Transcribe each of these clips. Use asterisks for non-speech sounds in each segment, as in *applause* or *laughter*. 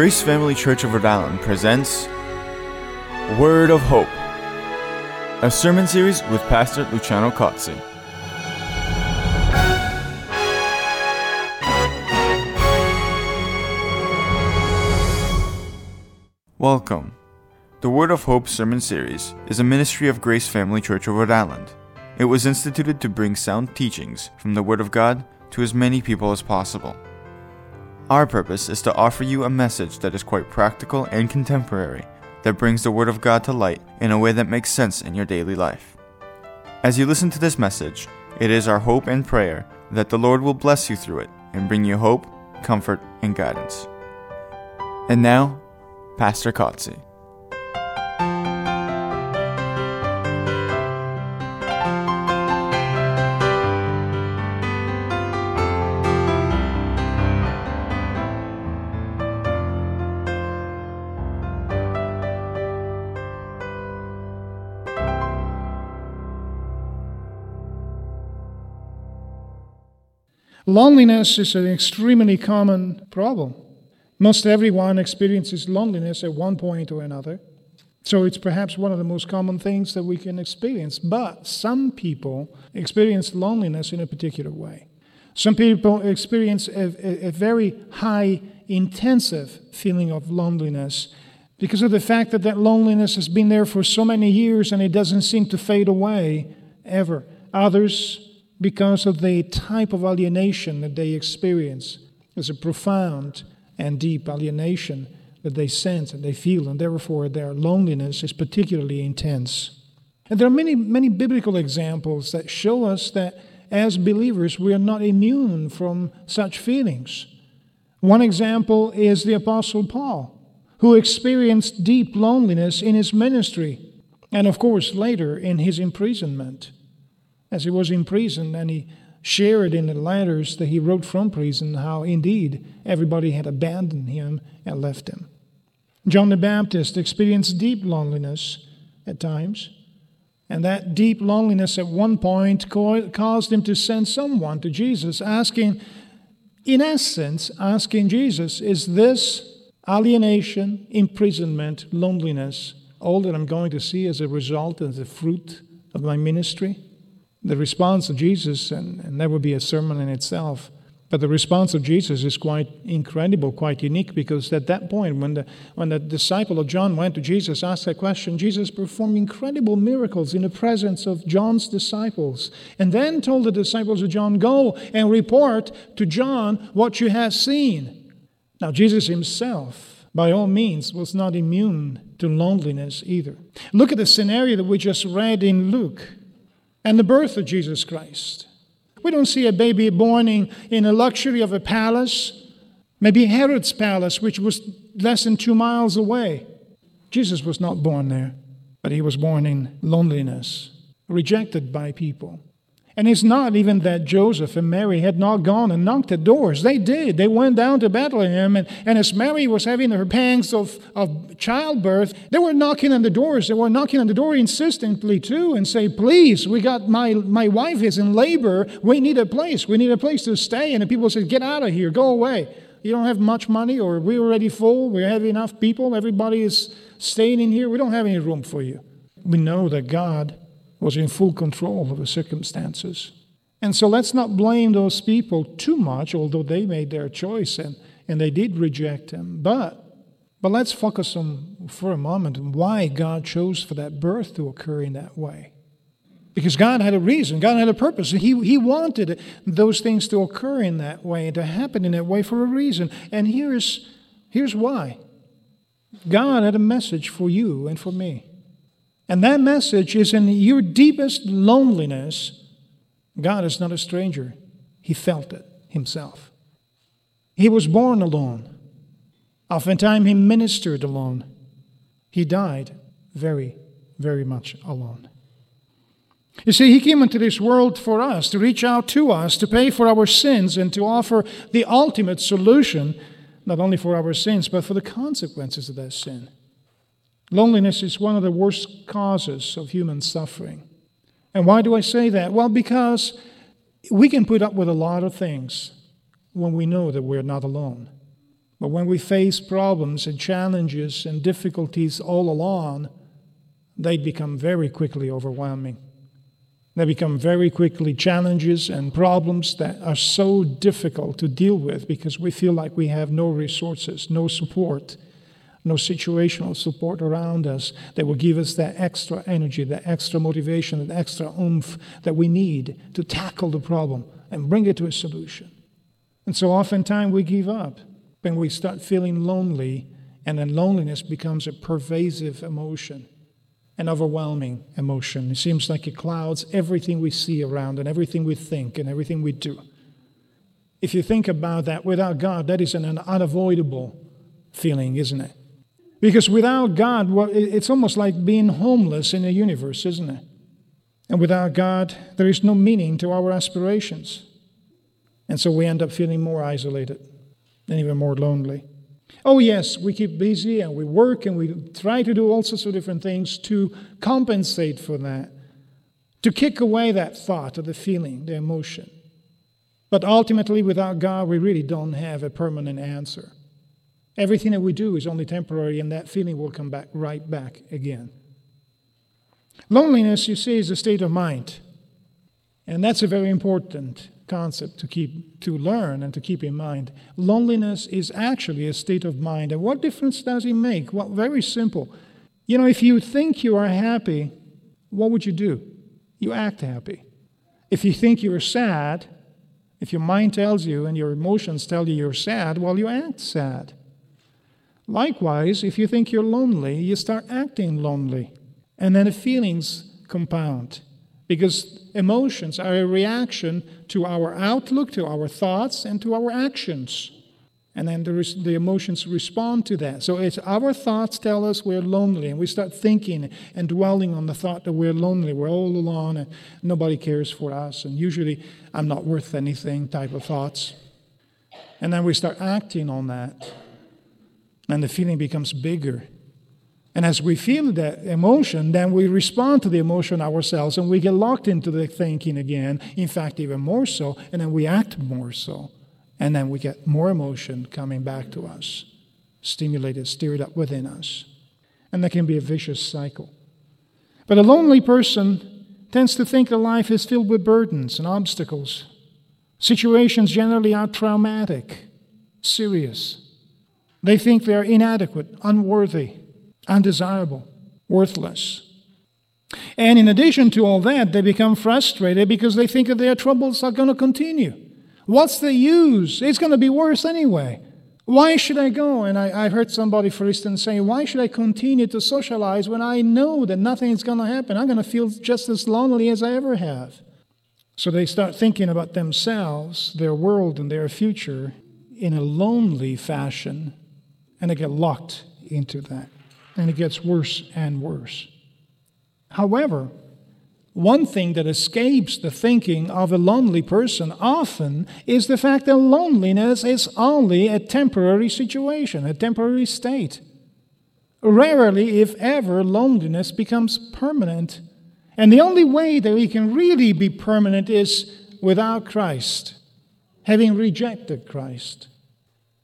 Grace Family Church of Rhode Island presents Word of Hope, a sermon series with Pastor Luciano Cozzi. Welcome. The Word of Hope sermon series is a ministry of Grace Family Church of Rhode Island. It was instituted to bring sound teachings from the Word of God to as many people as possible. Our purpose is to offer you a message that is quite practical and contemporary, that brings the Word of God to light in a way that makes sense in your daily life. As you listen to this message, it is our hope and prayer that the Lord will bless you through it and bring you hope, comfort, and guidance. And now, Pastor Cozzi. Loneliness is an extremely common problem. Most everyone experiences loneliness at one point or another. So it's perhaps one of the most common things that we can experience. But some people experience loneliness in a particular way. Some people experience a, a, a very high, intensive feeling of loneliness because of the fact that that loneliness has been there for so many years and it doesn't seem to fade away ever. Others because of the type of alienation that they experience. There's a profound and deep alienation that they sense and they feel, and therefore their loneliness is particularly intense. And there are many, many biblical examples that show us that as believers we are not immune from such feelings. One example is the Apostle Paul, who experienced deep loneliness in his ministry, and of course later in his imprisonment as he was in prison and he shared in the letters that he wrote from prison how indeed everybody had abandoned him and left him. John the Baptist experienced deep loneliness at times, and that deep loneliness at one point caused him to send someone to Jesus asking, in essence, asking Jesus, is this alienation, imprisonment, loneliness all that I'm going to see as a result, as a fruit of my ministry? The response of Jesus, and, and that would be a sermon in itself, but the response of Jesus is quite incredible, quite unique, because at that point, when the, when the disciple of John went to Jesus, asked that question, Jesus performed incredible miracles in the presence of John's disciples, and then told the disciples of John, Go and report to John what you have seen. Now, Jesus himself, by all means, was not immune to loneliness either. Look at the scenario that we just read in Luke and the birth of Jesus Christ. We don't see a baby born in, in a luxury of a palace, maybe Herod's palace, which was less than two miles away. Jesus was not born there, but he was born in loneliness, rejected by people. And it's not even that Joseph and Mary had not gone and knocked at doors. They did. They went down to Bethlehem, and, and as Mary was having her pangs of, of childbirth, they were knocking on the doors. They were knocking on the door insistently, too, and say, Please, we got my, my wife is in labor. We need a place. We need a place to stay. And the people said, Get out of here. Go away. You don't have much money, or we're already full. We have enough people. Everybody is staying in here. We don't have any room for you. We know that God was in full control of the circumstances. And so let's not blame those people too much, although they made their choice and, and they did reject him. But, but let's focus on, for a moment, why God chose for that birth to occur in that way. Because God had a reason, God had a purpose. He, he wanted those things to occur in that way, and to happen in that way for a reason. And here's, here's why God had a message for you and for me. And that message is in your deepest loneliness, God is not a stranger. He felt it himself. He was born alone. Oftentimes, he ministered alone. He died very, very much alone. You see, he came into this world for us, to reach out to us, to pay for our sins, and to offer the ultimate solution, not only for our sins, but for the consequences of that sin. Loneliness is one of the worst causes of human suffering. And why do I say that? Well, because we can put up with a lot of things when we know that we're not alone. But when we face problems and challenges and difficulties all along, they become very quickly overwhelming. They become very quickly challenges and problems that are so difficult to deal with because we feel like we have no resources, no support, no situational support around us that will give us that extra energy, that extra motivation, that extra oomph that we need to tackle the problem and bring it to a solution. And so oftentimes we give up when we start feeling lonely, and then loneliness becomes a pervasive emotion, an overwhelming emotion. It seems like it clouds everything we see around and everything we think and everything we do. If you think about that, without God, that is an unavoidable feeling, isn't it? Because without God, well, it's almost like being homeless in a universe, isn't it? And without God, there is no meaning to our aspirations. And so we end up feeling more isolated and even more lonely. Oh, yes, we keep busy and we work and we try to do all sorts of different things to compensate for that, to kick away that thought or the feeling, the emotion. But ultimately, without God, we really don't have a permanent answer. Everything that we do is only temporary, and that feeling will come back right back again. Loneliness, you see, is a state of mind. And that's a very important concept to keep to learn and to keep in mind. Loneliness is actually a state of mind. And what difference does it make? Well, very simple. You know, if you think you are happy, what would you do? You act happy. If you think you're sad, if your mind tells you and your emotions tell you you're sad, well, you act sad. Likewise, if you think you're lonely, you start acting lonely. And then the feelings compound because emotions are a reaction to our outlook, to our thoughts, and to our actions. And then the, the emotions respond to that. So it's our thoughts tell us we're lonely, and we start thinking and dwelling on the thought that we're lonely, we're all alone, and nobody cares for us, and usually I'm not worth anything type of thoughts. And then we start acting on that, and the feeling becomes bigger and as we feel that emotion, then we respond to the emotion ourselves and we get locked into the thinking again. In fact, even more so. And then we act more so. And then we get more emotion coming back to us, stimulated, stirred up within us. And that can be a vicious cycle. But a lonely person tends to think that life is filled with burdens and obstacles. Situations generally are traumatic, serious. They think they are inadequate, unworthy undesirable, worthless. And in addition to all that, they become frustrated because they think that their troubles are going to continue. What's the use? It's going to be worse anyway. Why should I go? And I, I heard somebody, for instance, saying, Why should I continue to socialize when I know that nothing is going to happen? I'm going to feel just as lonely as I ever have. So they start thinking about themselves, their world, and their future in a lonely fashion, and they get locked into that and it gets worse and worse. However, one thing that escapes the thinking of a lonely person often is the fact that loneliness is only a temporary situation, a temporary state. Rarely, if ever, loneliness becomes permanent. And the only way that we can really be permanent is without Christ, having rejected Christ.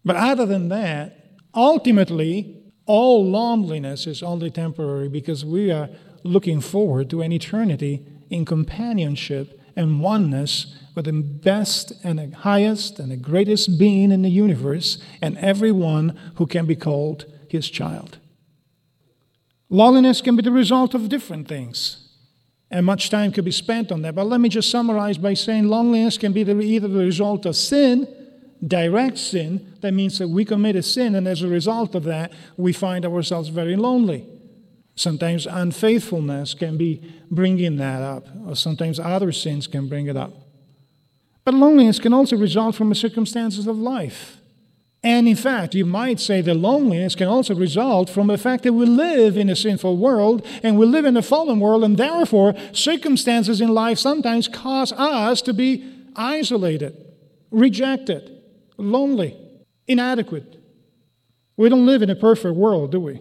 But other than that, ultimately, all loneliness is only temporary because we are looking forward to an eternity in companionship and oneness with the best and the highest and the greatest being in the universe and everyone who can be called his child. Loneliness can be the result of different things, and much time could be spent on that. But let me just summarize by saying loneliness can be the, either the result of sin direct sin, that means that we commit a sin, and as a result of that, we find ourselves very lonely. Sometimes unfaithfulness can be bringing that up, or sometimes other sins can bring it up. But loneliness can also result from the circumstances of life. And in fact, you might say that loneliness can also result from the fact that we live in a sinful world and we live in a fallen world, and therefore, circumstances in life sometimes cause us to be isolated, rejected, lonely, inadequate. We don't live in a perfect world, do we?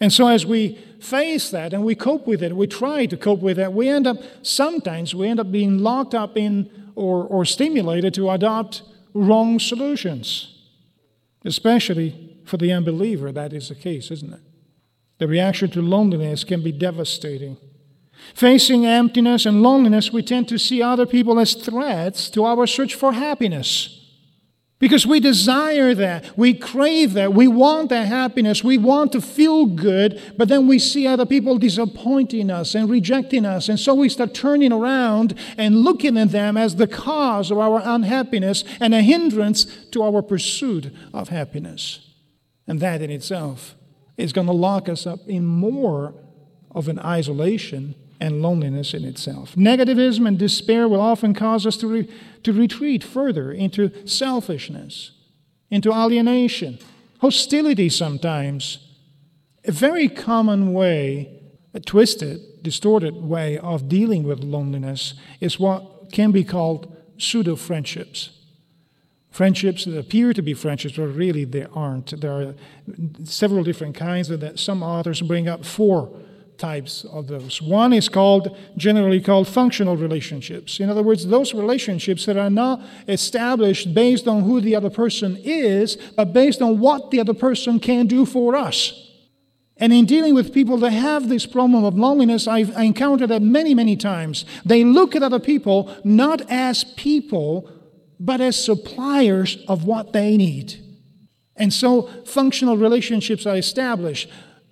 And so as we face that and we cope with it, we try to cope with that, we end up, sometimes we end up being locked up in or, or stimulated to adopt wrong solutions. Especially for the unbeliever, that is the case, isn't it? The reaction to loneliness can be devastating. Facing emptiness and loneliness, we tend to see other people as threats to our search for happiness. Because we desire that. We crave that. We want that happiness. We want to feel good, but then we see other people disappointing us and rejecting us. And so we start turning around and looking at them as the cause of our unhappiness and a hindrance to our pursuit of happiness. And that in itself is going to lock us up in more of an isolation and loneliness in itself. Negativism and despair will often cause us to, re- to retreat further into selfishness, into alienation, hostility sometimes. A very common way, a twisted, distorted way of dealing with loneliness is what can be called pseudo friendships. Friendships that appear to be friendships, but really they aren't. There are several different kinds that. Some authors bring up four types of those. One is called, generally called functional relationships. In other words, those relationships that are not established based on who the other person is, but based on what the other person can do for us. And in dealing with people that have this problem of loneliness, I've encountered that many, many times. They look at other people not as people, but as suppliers of what they need. And so functional relationships are established.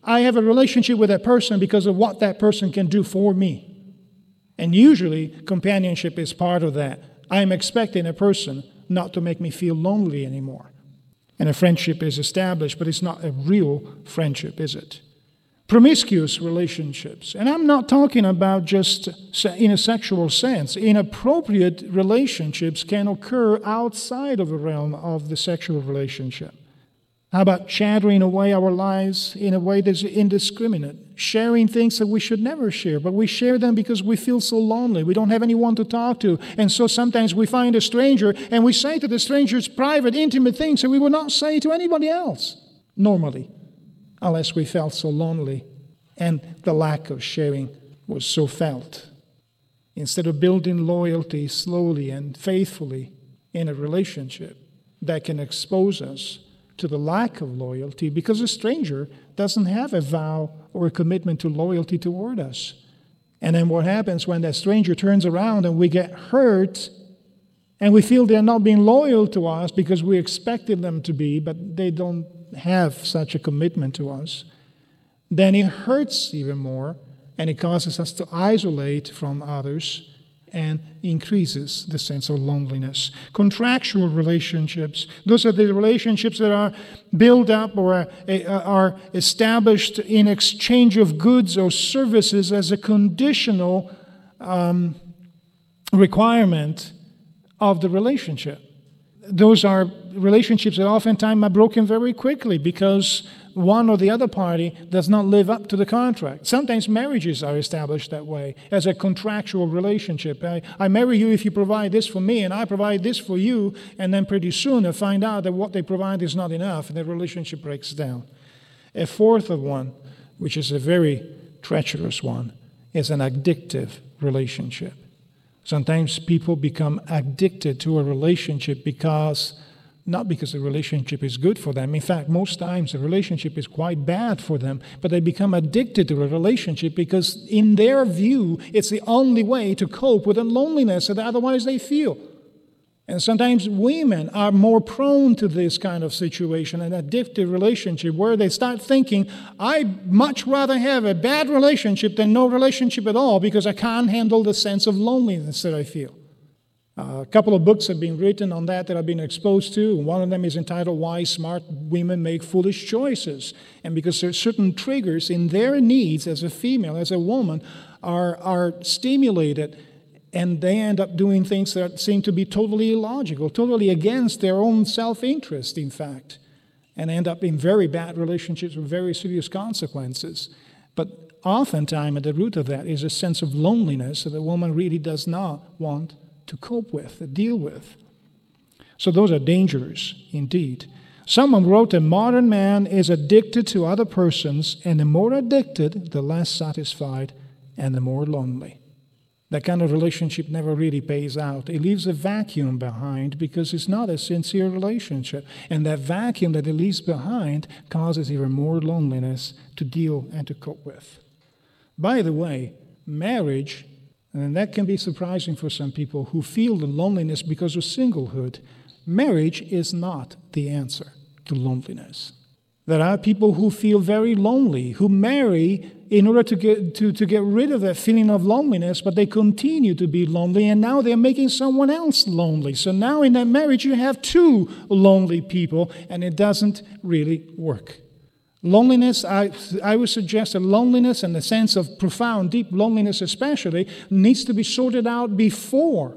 I have a relationship with that person because of what that person can do for me. And usually, companionship is part of that. I'm expecting a person not to make me feel lonely anymore. And a friendship is established, but it's not a real friendship, is it? Promiscuous relationships. And I'm not talking about just in a sexual sense. Inappropriate relationships can occur outside of the realm of the sexual relationship. How about chattering away our lives in a way that's indiscriminate? Sharing things that we should never share, but we share them because we feel so lonely. We don't have anyone to talk to. And so sometimes we find a stranger and we say to the stranger's private, intimate things that we would not say to anybody else normally, unless we felt so lonely and the lack of sharing was so felt. Instead of building loyalty slowly and faithfully in a relationship that can expose us to the lack of loyalty because a stranger doesn't have a vow or a commitment to loyalty toward us. And then what happens when that stranger turns around and we get hurt and we feel they're not being loyal to us because we expected them to be, but they don't have such a commitment to us, then it hurts even more and it causes us to isolate from others and increases the sense of loneliness. Contractual relationships, those are the relationships that are built up or are established in exchange of goods or services as a conditional um, requirement of the relationship. Those are relationships that oftentimes are broken very quickly because one or the other party does not live up to the contract. Sometimes marriages are established that way as a contractual relationship. I, I, marry you if you provide this for me, and I provide this for you, and then pretty soon I find out that what they provide is not enough, and the relationship breaks down. A fourth of one, which is a very treacherous one, is an addictive relationship. Sometimes people become addicted to a relationship because not because the relationship is good for them. In fact, most times the relationship is quite bad for them, but they become addicted to a relationship because, in their view, it's the only way to cope with the loneliness that otherwise they feel. And sometimes women are more prone to this kind of situation, an addictive relationship, where they start thinking, I'd much rather have a bad relationship than no relationship at all because I can't handle the sense of loneliness that I feel. A couple of books have been written on that that I've been exposed to. One of them is entitled Why Smart Women Make Foolish Choices. And because there are certain triggers in their needs as a female, as a woman, are, are stimulated, and they end up doing things that seem to be totally illogical, totally against their own self interest, in fact, and end up in very bad relationships with very serious consequences. But oftentimes, at the root of that is a sense of loneliness that a woman really does not want to cope with, to deal with. So those are dangers indeed. Someone wrote a modern man is addicted to other persons, and the more addicted, the less satisfied and the more lonely. that kind of relationship never really pays out. It leaves a vacuum behind because it's not a sincere relationship. And that vacuum that it leaves behind causes even more loneliness to deal and to cope with. By the way, marriage, and that can be surprising for some people who feel the loneliness because of singlehood, marriage is not the answer to loneliness. There are people who feel very lonely, who marry in order to get, to, to get rid of that feeling of loneliness, but they continue to be lonely, and now they're making someone else lonely. So now in that marriage, you have two lonely people, and it doesn't really work. Loneliness, I, I would suggest that loneliness and the sense of profound, deep loneliness, especially, needs to be sorted out before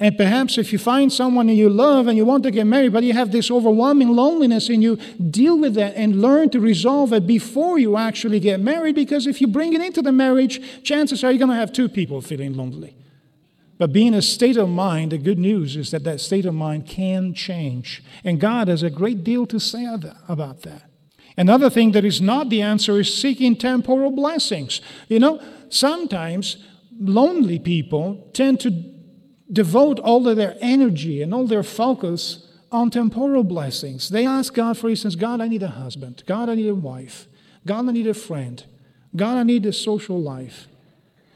and perhaps if you find someone you love and you want to get married, but you have this overwhelming loneliness and you deal with that and learn to resolve it before you actually get married, because if you bring it into the marriage, chances are you're going to have two people feeling lonely. But being a state of mind, the good news is that that state of mind can change. And God has a great deal to say about that. Another thing that is not the answer is seeking temporal blessings. You know, sometimes lonely people tend to devote all of their energy and all their focus on temporal blessings. They ask God, for instance, God, I need a husband. God, I need a wife. God, I need a friend. God, I need a social life.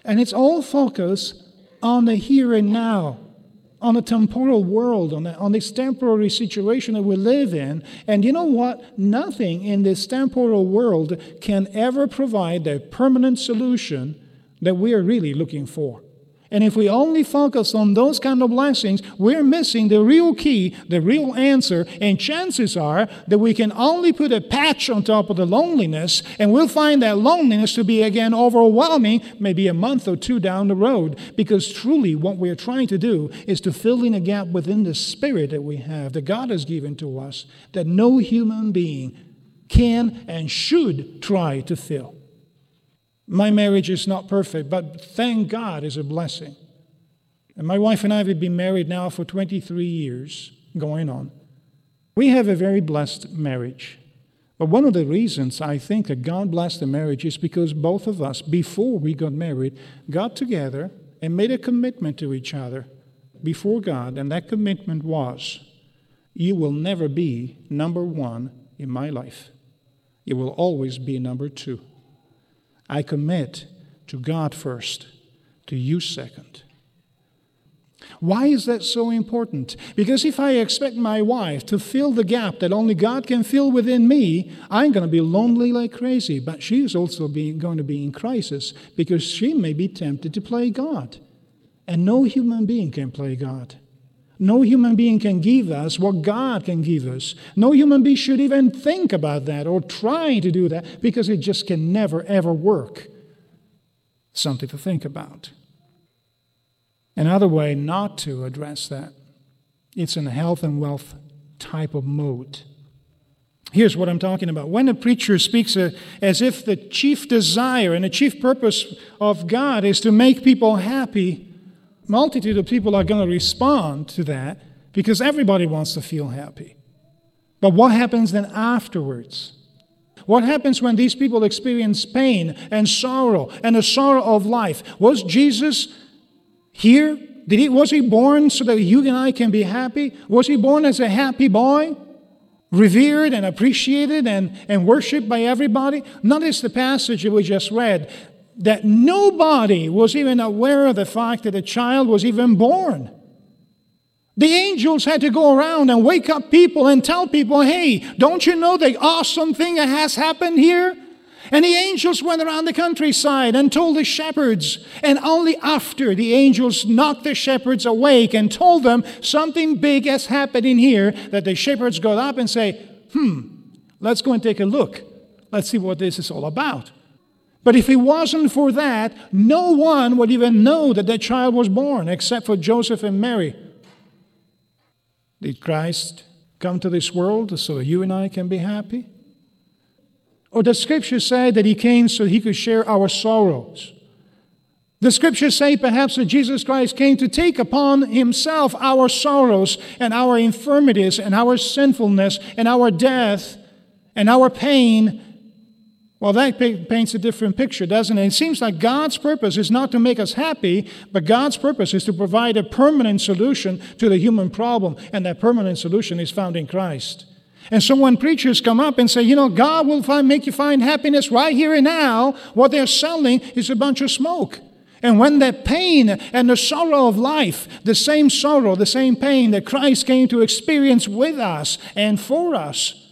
And it's all focused on the here and now, on a temporal world, on, the, on this temporary situation that we live in. And you know what? Nothing in this temporal world can ever provide the permanent solution that we are really looking for. And if we only focus on those kind of blessings, we're missing the real key, the real answer. And chances are that we can only put a patch on top of the loneliness, and we'll find that loneliness to be again overwhelming, maybe a month or two down the road. Because truly, what we're trying to do is to fill in a gap within the spirit that we have, that God has given to us, that no human being can and should try to fill. My marriage is not perfect, but thank God is a blessing. And my wife and I have been married now for 23 years, going on. We have a very blessed marriage. But one of the reasons I think that God blessed the marriage is because both of us, before we got married, got together and made a commitment to each other before God. And that commitment was you will never be number one in my life, you will always be number two. I commit to God first, to you second. Why is that so important? Because if I expect my wife to fill the gap that only God can fill within me, I'm going to be lonely like crazy. But she's also going to be in crisis because she may be tempted to play God. And no human being can play God. No human being can give us what God can give us. No human being should even think about that or try to do that because it just can never, ever work. Something to think about. Another way not to address that, it's in a health and wealth type of mode. Here's what I'm talking about. When a preacher speaks uh, as if the chief desire and the chief purpose of God is to make people happy, multitude of people are going to respond to that because everybody wants to feel happy. But what happens then afterwards? What happens when these people experience pain and sorrow and the sorrow of life? Was Jesus here? Did he, was he born so that you and I can be happy? Was he born as a happy boy? Revered and appreciated and, and worshiped by everybody? Notice the passage that we just read that nobody was even aware of the fact that a child was even born. The angels had to go around and wake up people and tell people, hey, don't you know the awesome thing that has happened here? And the angels went around the countryside and told the shepherds. And only after the angels knocked the shepherds awake and told them something big has happened in here, that the shepherds got up and say, hmm, let's go and take a look. Let's see what this is all about. But if it wasn't for that, no one would even know that that child was born except for Joseph and Mary. Did Christ come to this world so you and I can be happy? Or does Scripture say that He came so He could share our sorrows? The scriptures say perhaps that Jesus Christ came to take upon himself our sorrows and our infirmities and our sinfulness and our death and our pain Well, that paints a different picture, doesn't it? It seems like God's purpose is not to make us happy, but God's purpose is to provide a permanent solution to the human problem, and that permanent solution is found in Christ. And so when preachers come up and say, you know, God will find, make you find happiness right here and now, what they're selling is a bunch of smoke. And when that pain and the sorrow of life, the same sorrow, the same pain that Christ came to experience with us and for us,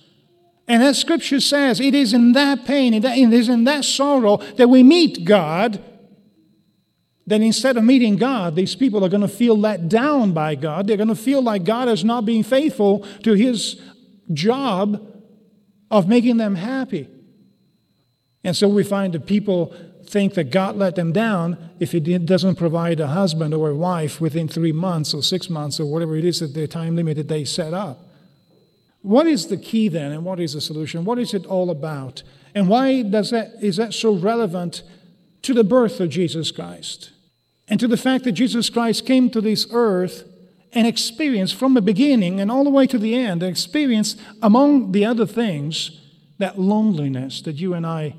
and as Scripture says, it is in that pain, it is in that sorrow that we meet God. Then instead of meeting God, these people are going to feel let down by God. They're going to feel like God is not being faithful to His job of making them happy. And so we find that people think that God let them down if He doesn't provide a husband or a wife within three months or six months or whatever it is that the time limit that they set up. What is the key then, and what is the solution? What is it all about? And why does that, is that so relevant to the birth of Jesus Christ? And to the fact that Jesus Christ came to this earth and experienced from the beginning and all the way to the end, experienced, among the other things, that loneliness that you and I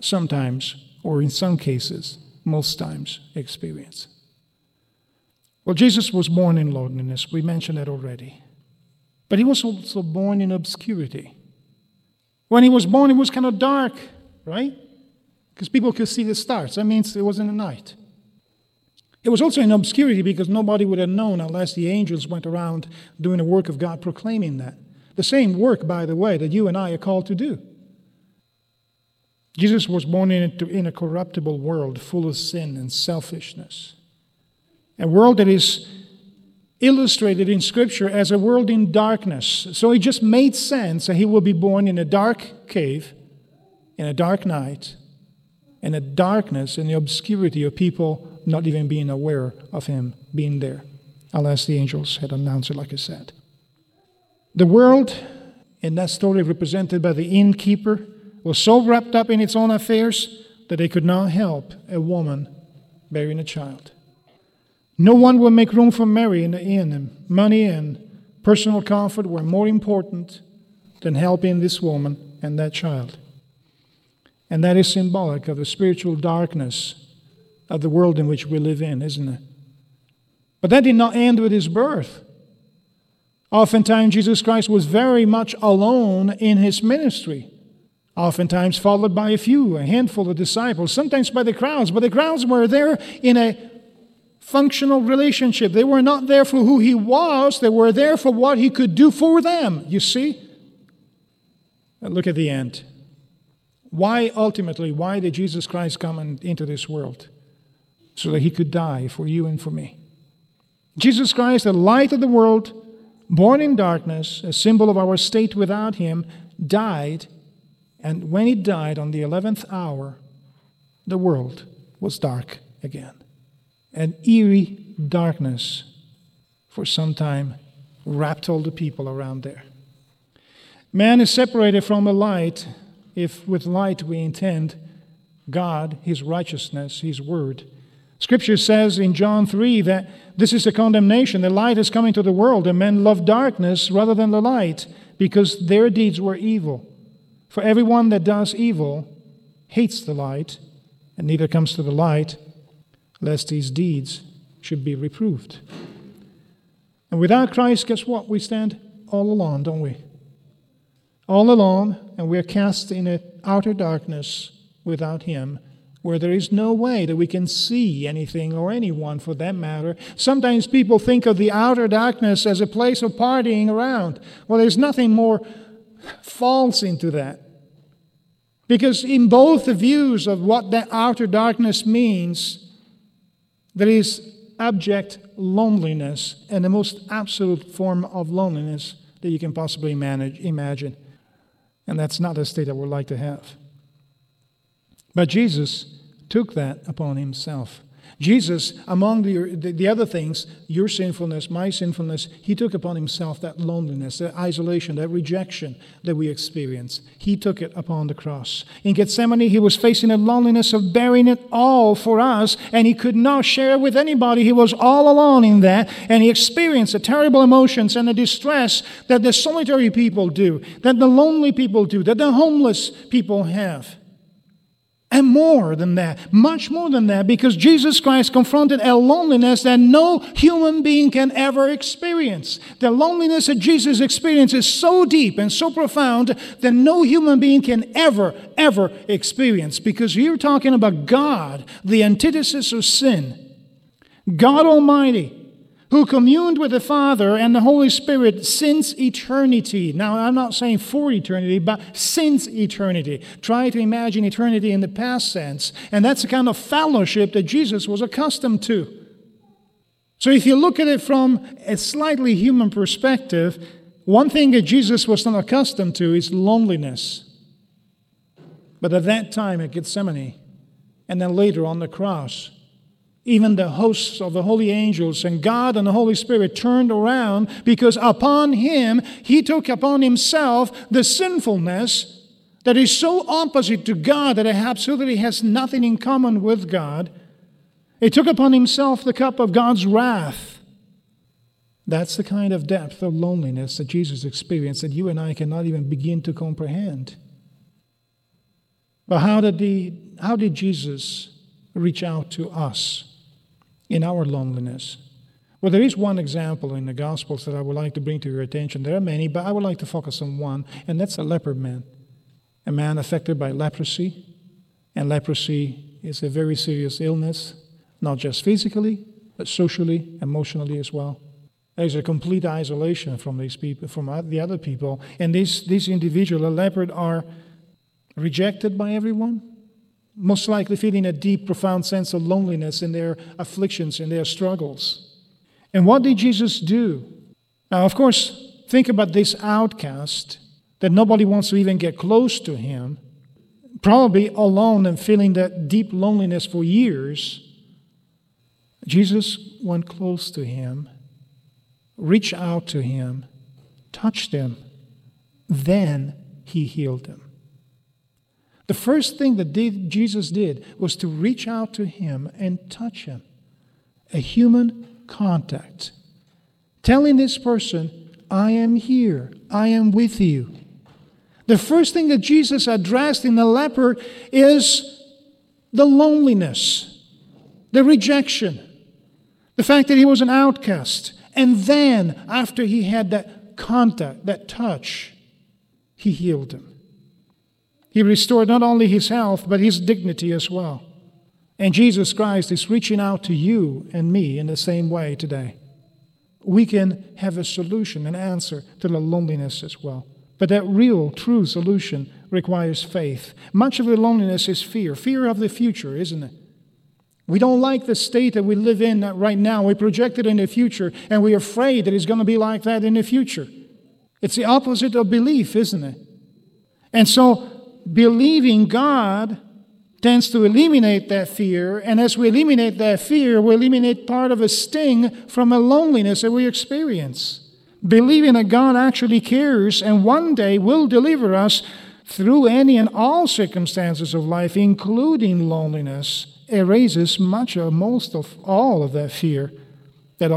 sometimes, or in some cases, most times, experience. Well, Jesus was born in loneliness. We mentioned that already. But he was also born in obscurity. When he was born, it was kind of dark, right? Because people could see the stars. That means it was in the night. It was also in obscurity because nobody would have known unless the angels went around doing the work of God, proclaiming that. The same work, by the way, that you and I are called to do. Jesus was born in a corruptible world full of sin and selfishness. A world that is illustrated in Scripture as a world in darkness. So it just made sense that he will be born in a dark cave, in a dark night, in a darkness and the obscurity of people not even being aware of him being there, unless the angels had announced it, like I said. The world, in that story represented by the innkeeper, was so wrapped up in its own affairs that they could not help a woman bearing a child. No one will make room for Mary in the inn, and money and personal comfort were more important than helping this woman and that child. And that is symbolic of the spiritual darkness of the world in which we live in, isn't it? But that did not end with his birth. Oftentimes, Jesus Christ was very much alone in his ministry. Oftentimes, followed by a few, a handful of disciples, sometimes by the crowds. But the crowds were there in a functional relationship. They were not there for who he was, they were there for what he could do for them. You see? look at the end. Why ultimately, why did Jesus Christ come into this world? So that he could die for you and for me. Jesus Christ, the light of the world, born in darkness, a symbol of our state without him, died. And when he died on the 11th hour, the world was dark again and eerie darkness for some time wrapped all the people around there. Man is separated from the light if with light we intend God, His righteousness, His word. Scripture says in John 3 that this is a condemnation. The light is coming to the world, and men love darkness rather than the light because their deeds were evil. For everyone that does evil hates the light and neither comes to the light lest his deeds should be reproved. And without Christ, guess what? We stand all alone, don't we? All alone, and we're cast in an outer darkness without Him, where there is no way that we can see anything or anyone for that matter. Sometimes people think of the outer darkness as a place of partying around. Well, there's nothing more false into that. Because in both the views of what that outer darkness means, there is abject loneliness and the most absolute form of loneliness that you can possibly manage, imagine. And that's not a state I would like to have. But Jesus took that upon himself. Jesus, among the, the, the, other things, your sinfulness, my sinfulness, he took upon himself that loneliness, that isolation, that rejection that we experience. He took it upon the cross. In Gethsemane, he was facing the loneliness of bearing it all for us, and he could not share with anybody. He was all alone in that, and he experienced the terrible emotions and the distress that the solitary people do, that the lonely people do, that the homeless people have. And more than that, much more than that, because Jesus Christ confronted a loneliness that no human being can ever experience. The loneliness that Jesus experienced is so deep and so profound that no human being can ever, ever experience. Because you're talking about God, the antithesis of sin. God Almighty, who communed with the Father and the Holy Spirit since eternity. Now, I'm not saying for eternity, but since eternity. Try to imagine eternity in the past sense. And that's the kind of fellowship that Jesus was accustomed to. So, if you look at it from a slightly human perspective, one thing that Jesus was not accustomed to is loneliness. But at that time at Gethsemane, and then later on the cross, even the hosts of the holy angels and God and the Holy Spirit turned around because upon him, he took upon himself the sinfulness that is so opposite to God that it absolutely has nothing in common with God. He took upon himself the cup of God's wrath. That's the kind of depth of loneliness that Jesus experienced that you and I cannot even begin to comprehend. But how did, he, how did Jesus reach out to us? In our loneliness. Well, there is one example in the Gospels that I would like to bring to your attention. There are many, but I would like to focus on one, and that's a leper man, a man affected by leprosy. And leprosy is a very serious illness, not just physically, but socially, emotionally as well. There's a complete isolation from these people, from the other people. And these, these individual, leopard, are rejected by everyone most likely feeling a deep, profound sense of loneliness in their afflictions, in their struggles. And what did Jesus do? Now, of course, think about this outcast that nobody wants to even get close to him, probably alone and feeling that deep loneliness for years. Jesus went close to him, reached out to him, touched him, then he healed him. The first thing that Jesus did was to reach out to him and touch him. A human contact. Telling this person, I am here, I am with you. The first thing that Jesus addressed in the leper is the loneliness, the rejection, the fact that he was an outcast. And then, after he had that contact, that touch, he healed him. He restored not only his health, but his dignity as well. And Jesus Christ is reaching out to you and me in the same way today. We can have a solution, an answer to the loneliness as well. But that real, true solution requires faith. Much of the loneliness is fear fear of the future, isn't it? We don't like the state that we live in right now. We project it in the future, and we're afraid that it's going to be like that in the future. It's the opposite of belief, isn't it? And so believing God tends to eliminate that fear. And as we eliminate that fear, we eliminate part of a sting from a loneliness that we experience. Believing that God actually cares and one day will deliver us through any and all circumstances of life, including loneliness, erases much or most of all of that fear that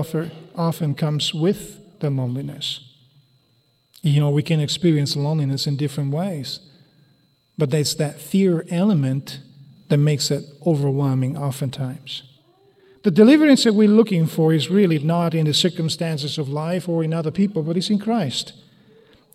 often comes with the loneliness. You know, we can experience loneliness in different ways. But it's that fear element that makes it overwhelming oftentimes. The deliverance that we're looking for is really not in the circumstances of life or in other people, but it's in Christ.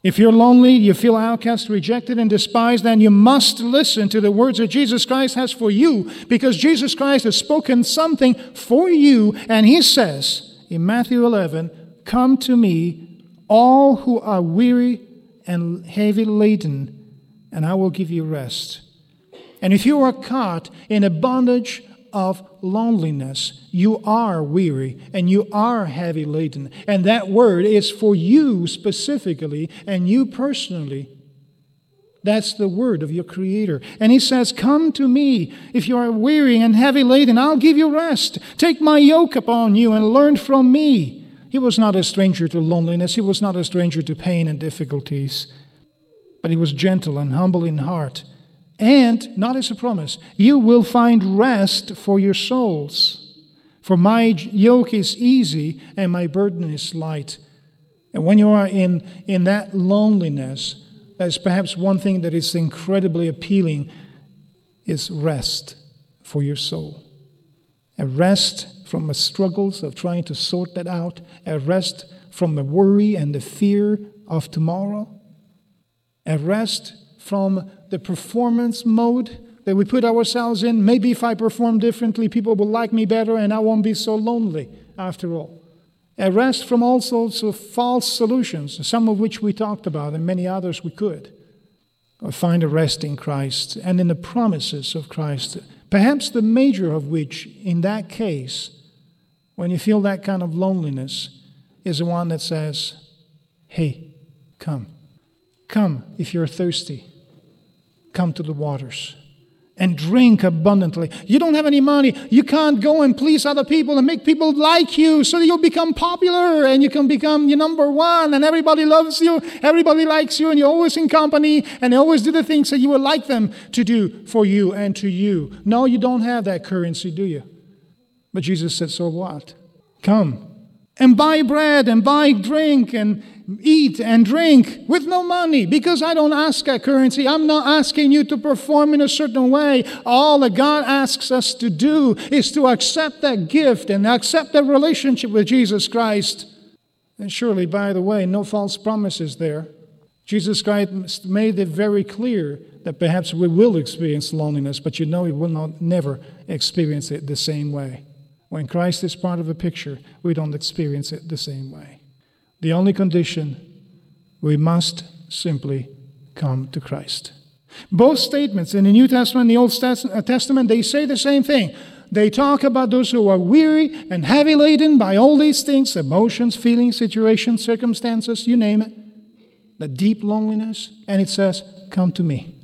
If you're lonely, you feel outcast, rejected, and despised, then you must listen to the words that Jesus Christ has for you because Jesus Christ has spoken something for you. And he says in Matthew 11, Come to me, all who are weary and heavy laden, and I will give you rest. And if you are caught in a bondage of loneliness, you are weary and you are heavy laden. And that word is for you specifically and you personally. That's the word of your Creator. And He says, Come to me if you are weary and heavy laden, I'll give you rest. Take my yoke upon you and learn from me. He was not a stranger to loneliness, He was not a stranger to pain and difficulties but he was gentle and humble in heart. And, not as a promise, you will find rest for your souls. For my yoke is easy and my burden is light. And when you are in, in that loneliness, that's perhaps one thing that is incredibly appealing is rest for your soul. A rest from the struggles of trying to sort that out, a rest from the worry and the fear of tomorrow, a rest from the performance mode that we put ourselves in. Maybe if I perform differently, people will like me better and I won't be so lonely after all. A rest from all sorts of false solutions, some of which we talked about and many others we could. Or find a rest in Christ and in the promises of Christ, perhaps the major of which, in that case, when you feel that kind of loneliness, is the one that says, Hey, come. Come if you're thirsty. Come to the waters and drink abundantly. You don't have any money. You can't go and please other people and make people like you so that you'll become popular and you can become your number one and everybody loves you, everybody likes you, and you're always in company and they always do the things that you would like them to do for you and to you. No, you don't have that currency, do you? But Jesus said, So what? Come and buy bread and buy drink and eat and drink with no money because I don't ask a currency. I'm not asking you to perform in a certain way. All that God asks us to do is to accept that gift and accept that relationship with Jesus Christ. And surely, by the way, no false promises there. Jesus Christ made it very clear that perhaps we will experience loneliness, but you know we will not never experience it the same way. When Christ is part of a picture, we don't experience it the same way. The only condition, we must simply come to Christ. Both statements in the New Testament and the Old uh, Testament, they say the same thing. They talk about those who are weary and heavy laden by all these things emotions, feelings, situations, circumstances, you name it. The deep loneliness. And it says, Come to me.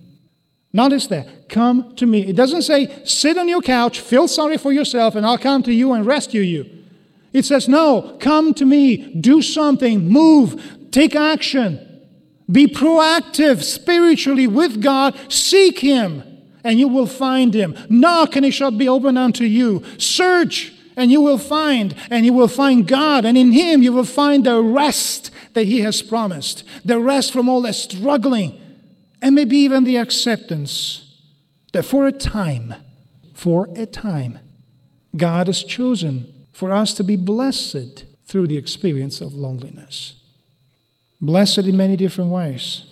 Notice that. Come to me. It doesn't say, Sit on your couch, feel sorry for yourself, and I'll come to you and rescue you. It says, No, come to me, do something, move, take action, be proactive spiritually with God, seek Him, and you will find Him. Knock, and He shall be opened unto you. Search, and you will find, and you will find God, and in Him you will find the rest that He has promised, the rest from all that struggling, and maybe even the acceptance that for a time, for a time, God has chosen for us to be blessed through the experience of loneliness. Blessed in many different ways.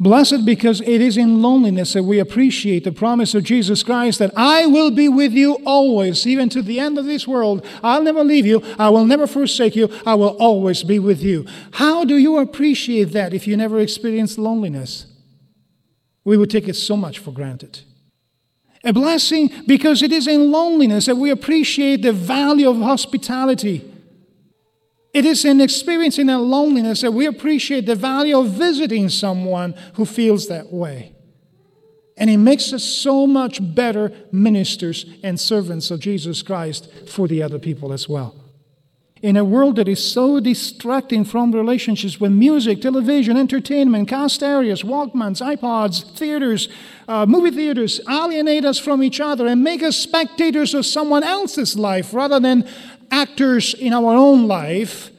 Blessed because it is in loneliness that we appreciate the promise of Jesus Christ that I will be with you always, even to the end of this world. I'll never leave you. I will never forsake you. I will always be with you. How do you appreciate that if you never experienced loneliness? We would take it so much for granted. A blessing because it is in loneliness that we appreciate the value of hospitality. It is in experiencing that loneliness that we appreciate the value of visiting someone who feels that way. And it makes us so much better ministers and servants of Jesus Christ for the other people as well. In a world that is so distracting from relationships with music, television, entertainment, cast areas, Walkmans, iPods, theaters, uh, movie theaters alienate us from each other and make us spectators of someone else's life rather than actors in our own life,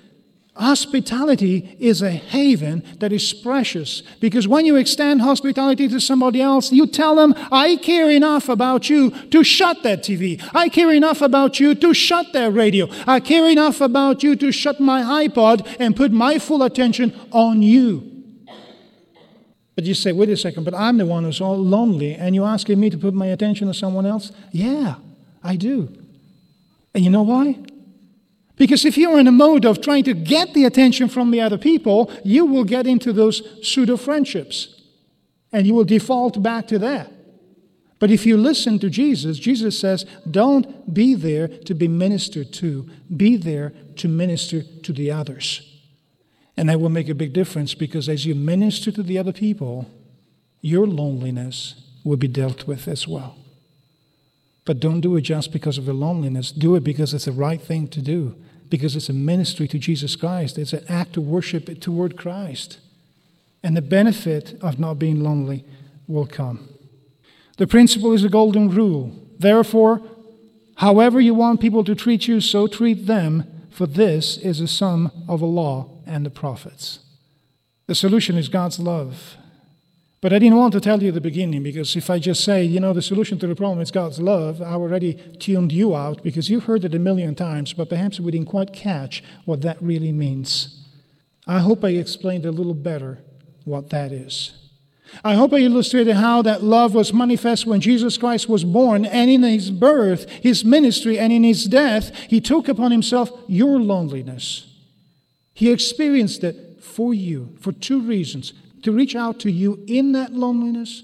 Hospitality is a haven that is precious because when you extend hospitality to somebody else, you tell them, I care enough about you to shut that TV. I care enough about you to shut that radio. I care enough about you to shut my iPod and put my full attention on you. But you say, wait a second, but I'm the one who's all lonely, and you're asking me to put my attention on someone else? Yeah, I do. And you know why? Because if you're in a mode of trying to get the attention from the other people, you will get into those pseudo friendships and you will default back to that. But if you listen to Jesus, Jesus says, don't be there to be ministered to, be there to minister to the others. And that will make a big difference because as you minister to the other people, your loneliness will be dealt with as well. But don't do it just because of the loneliness, do it because it's the right thing to do because it's a ministry to Jesus Christ. It's an act of worship toward Christ. And the benefit of not being lonely will come. The principle is a golden rule. Therefore, however you want people to treat you, so treat them, for this is a sum of the law and the prophets. The solution is God's love. But I didn't want to tell you the beginning because if I just say, you know, the solution to the problem is God's love, I already tuned you out because you've heard it a million times, but perhaps we didn't quite catch what that really means. I hope I explained a little better what that is. I hope I illustrated how that love was manifest when Jesus Christ was born, and in his birth, his ministry, and in his death, he took upon himself your loneliness. He experienced it for you for two reasons to reach out to you in that loneliness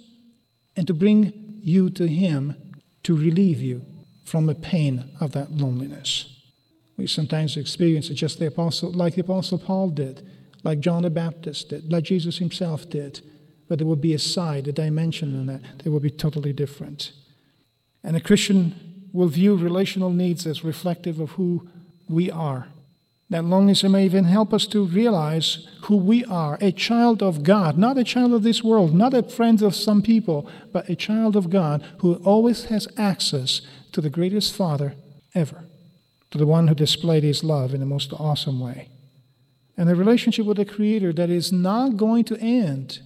and to bring you to him to relieve you from the pain of that loneliness. We sometimes experience it just the apostle, like the apostle Paul did, like John the Baptist did, like Jesus himself did but there will be a side, a dimension in that that will be totally different. And a Christian will view relational needs as reflective of who we are. That loneliness may even help us to realize who we are a child of God, not a child of this world, not a friend of some people, but a child of God who always has access to the greatest Father ever, to the one who displayed his love in the most awesome way. And a relationship with the Creator that is not going to end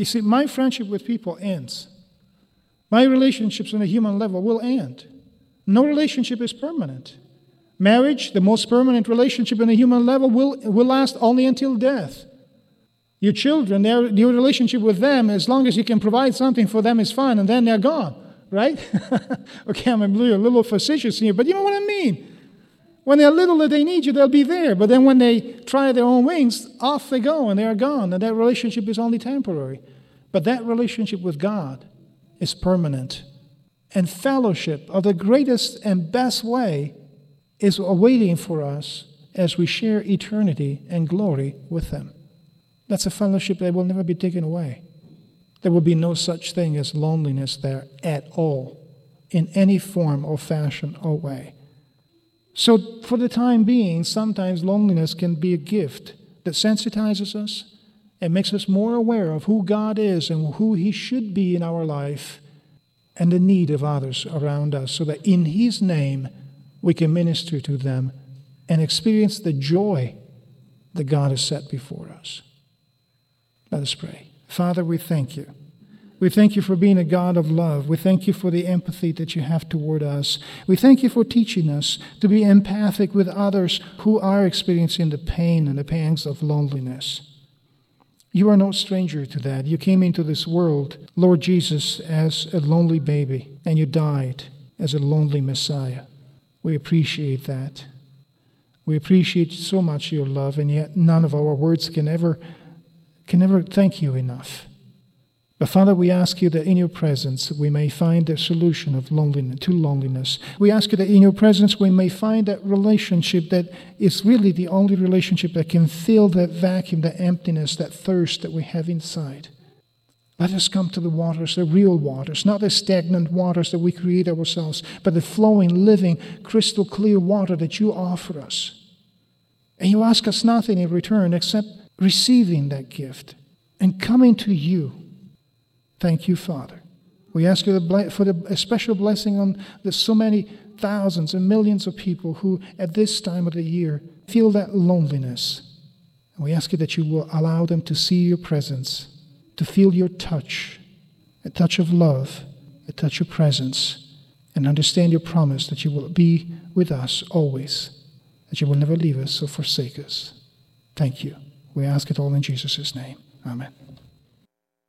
you see, my friendship with people ends. My relationships on a human level will end. No relationship is permanent. Marriage, the most permanent relationship on a human level, will, will last only until death. Your children, their, your relationship with them, as long as you can provide something for them, is fine, and then they're gone, right? *laughs* okay, I'm a little facetious here, but you know what I mean. When they're little that they need you, they'll be there. But then when they try their own wings, off they go and they're gone. And that relationship is only temporary. But that relationship with God is permanent. And fellowship are the greatest and best way is awaiting for us as we share eternity and glory with them. That's a fellowship that will never be taken away. There will be no such thing as loneliness there at all, in any form or fashion or way. So, for the time being, sometimes loneliness can be a gift that sensitizes us and makes us more aware of who God is and who He should be in our life and the need of others around us, so that in His name we can minister to them and experience the joy that God has set before us. Let us pray. Father, we thank you. We thank you for being a God of love. We thank you for the empathy that you have toward us. We thank you for teaching us to be empathic with others who are experiencing the pain and the pangs of loneliness. You are no stranger to that. You came into this world, Lord Jesus, as a lonely baby, and you died as a lonely Messiah. We appreciate that. We appreciate so much your love, and yet none of our words can ever can ever thank you enough. But Father, we ask you that in your presence we may find the solution of loneliness to loneliness. We ask you that in your presence we may find that relationship that is really the only relationship that can fill that vacuum, that emptiness, that thirst that we have inside. Let us come to the waters, the real waters, not the stagnant waters that we create ourselves, but the flowing, living, crystal clear water that you offer us. And you ask us nothing in return except receiving that gift and coming to you Thank you, Father. We ask you for a special blessing on the so many thousands and millions of people who, at this time of the year, feel that loneliness. And we ask you that you will allow them to see your presence, to feel your touch, a touch of love, a touch of presence, and understand your promise that you will be with us always, that you will never leave us or forsake us. Thank you. We ask it all in Jesus' name. Amen.